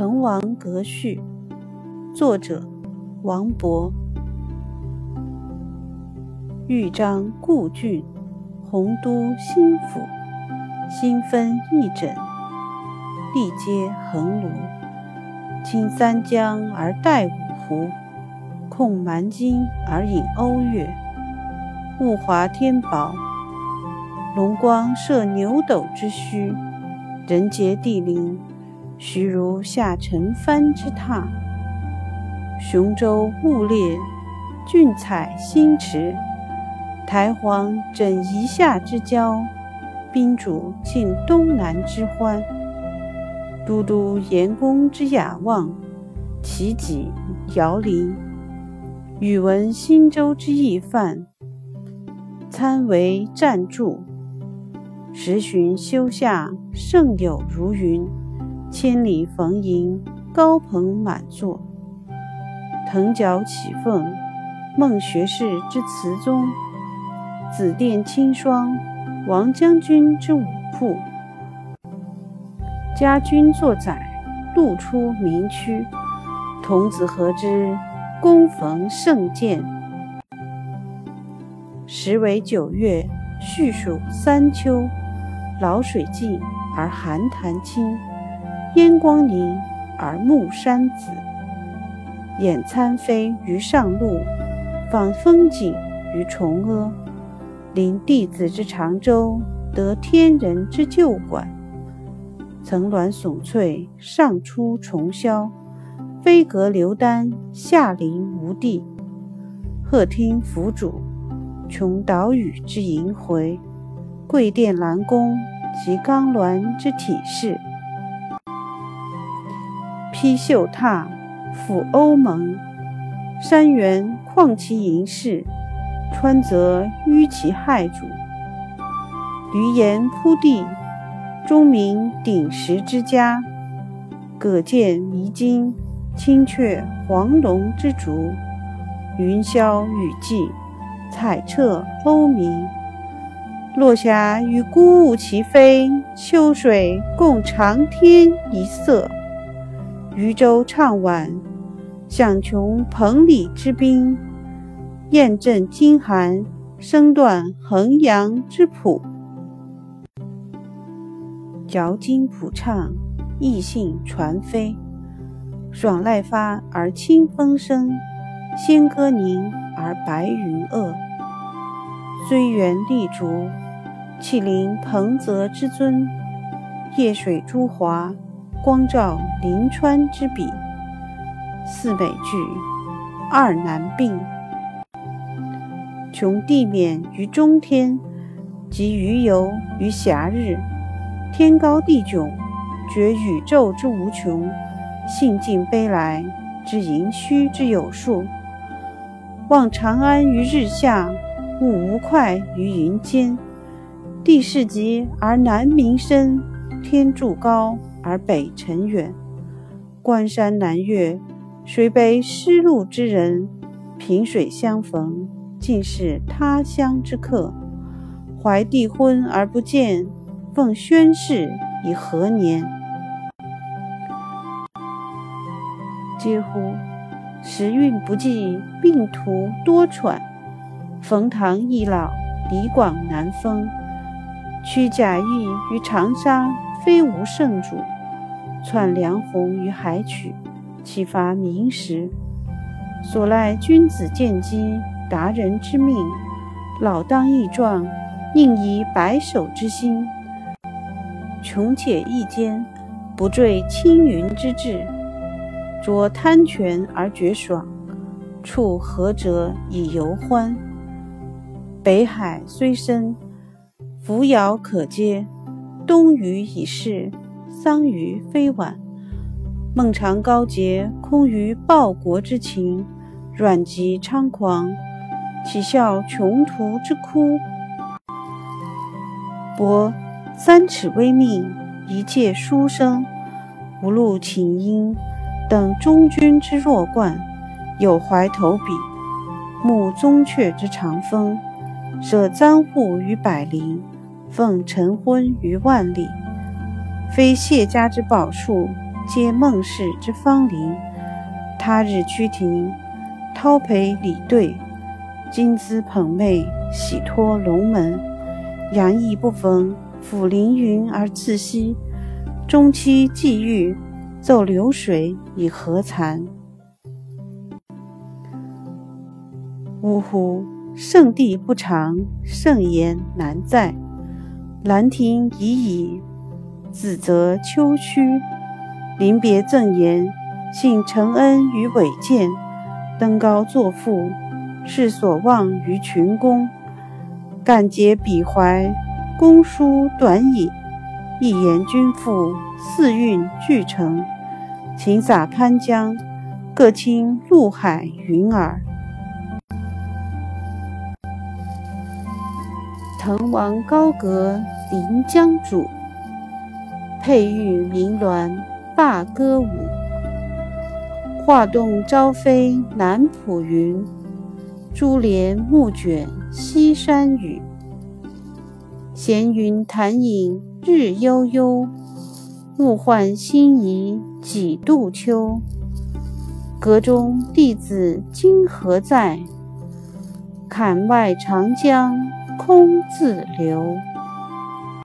滕王阁序，作者王勃。豫章故郡，洪都新府。新分翼轸，历接衡庐。襟三江而带五湖，控蛮荆而引瓯越。物华天宝，龙光射牛斗之墟。人杰地灵，徐如下陈蕃之榻。雄州雾列，俊采星驰。台隍枕夷夏之交，宾主尽东南之欢。都督阎公之雅望，齐己遥临。宇文新州之义范，参为赞助。十旬修下，胜友如云；千里逢迎，高朋满座。腾蛟起凤，孟学士之词宗；紫殿清霜，王将军之舞瀑。家君作宰，路出名区。童子何知，躬逢圣鉴？时为九月，序属三秋。潦水尽而寒潭清，烟光凝而暮山紫。俨参飞于上路，访风景于崇阿。临帝子之长洲，得天人之旧馆。层峦耸翠，上出重霄；飞阁流丹，下临无地。鹤汀凫渚，穷岛屿之萦回。桂殿兰宫及冈峦之体势，披绣闼，俯欧蒙，山原旷其盈视，川泽纡其骇阻。闾阎扑地，钟鸣鼎食之家。葛见弥津，青雀黄龙之逐。云霄雨霁，彩彻欧明。落霞与孤鹜齐飞，秋水共长天一色。渔舟唱晚，响穷彭蠡之滨；雁阵惊寒，声断衡阳之浦。矫襟甫畅，逸兴传飞。爽籁发而清风生，仙歌凝而白云遏。虽园立竹，气临彭泽之尊；夜水诸华，光照临川之笔。四美具，二难并。穷地免于中天，及鱼游于暇日。天高地迥，觉宇宙之无穷；兴尽悲来，知盈虚之有数。望长安于日下。物无快于云间，地势极而南溟深，天柱高而北辰远。关山难越，谁悲失路之人？萍水相逢，尽是他乡之客。怀帝昏而不见，奉宣室以何年？嗟乎！时运不济，病途多舛。冯唐易老，李广难封。屈贾谊于长沙，非无圣主；窜梁鸿于海曲，岂乏名实？所赖君子见机，达人之命。老当益壮，宁移白首之心。穷且益坚，不坠青云之志。濯贪泉而觉爽，处涸辙以犹欢。北海虽深，扶摇可接；东隅已逝，桑榆非晚。孟尝高洁，空余报国之情；阮籍猖狂，岂效穷途之哭？博三尺微命，一介书生，无路请缨，等中军之弱冠，有怀投笔，慕宗悫之长风。舍簪笏于百龄，奉晨昏于万里。非谢家之宝树，接孟氏之芳邻。他日趋庭，叨陪礼对，金姿捧袂，喜托龙门。杨意不逢，抚凌云而自惜。中期既遇，奏流水以何惭？呜呼！圣地不长，圣言难在。兰亭已矣，子则丘墟。临别赠言，幸承恩于伟饯。登高作赋，是所望于群公。感结彼怀，公书短矣。一言均赋，四韵俱成。请洒潘江，各倾陆海云耳。滕王高阁临江渚，佩玉鸣鸾罢歌舞。画栋朝飞南浦云，珠帘暮卷西山雨。闲云潭影日悠悠，物换星移几度秋。阁中弟子今何在？槛外长江空自流。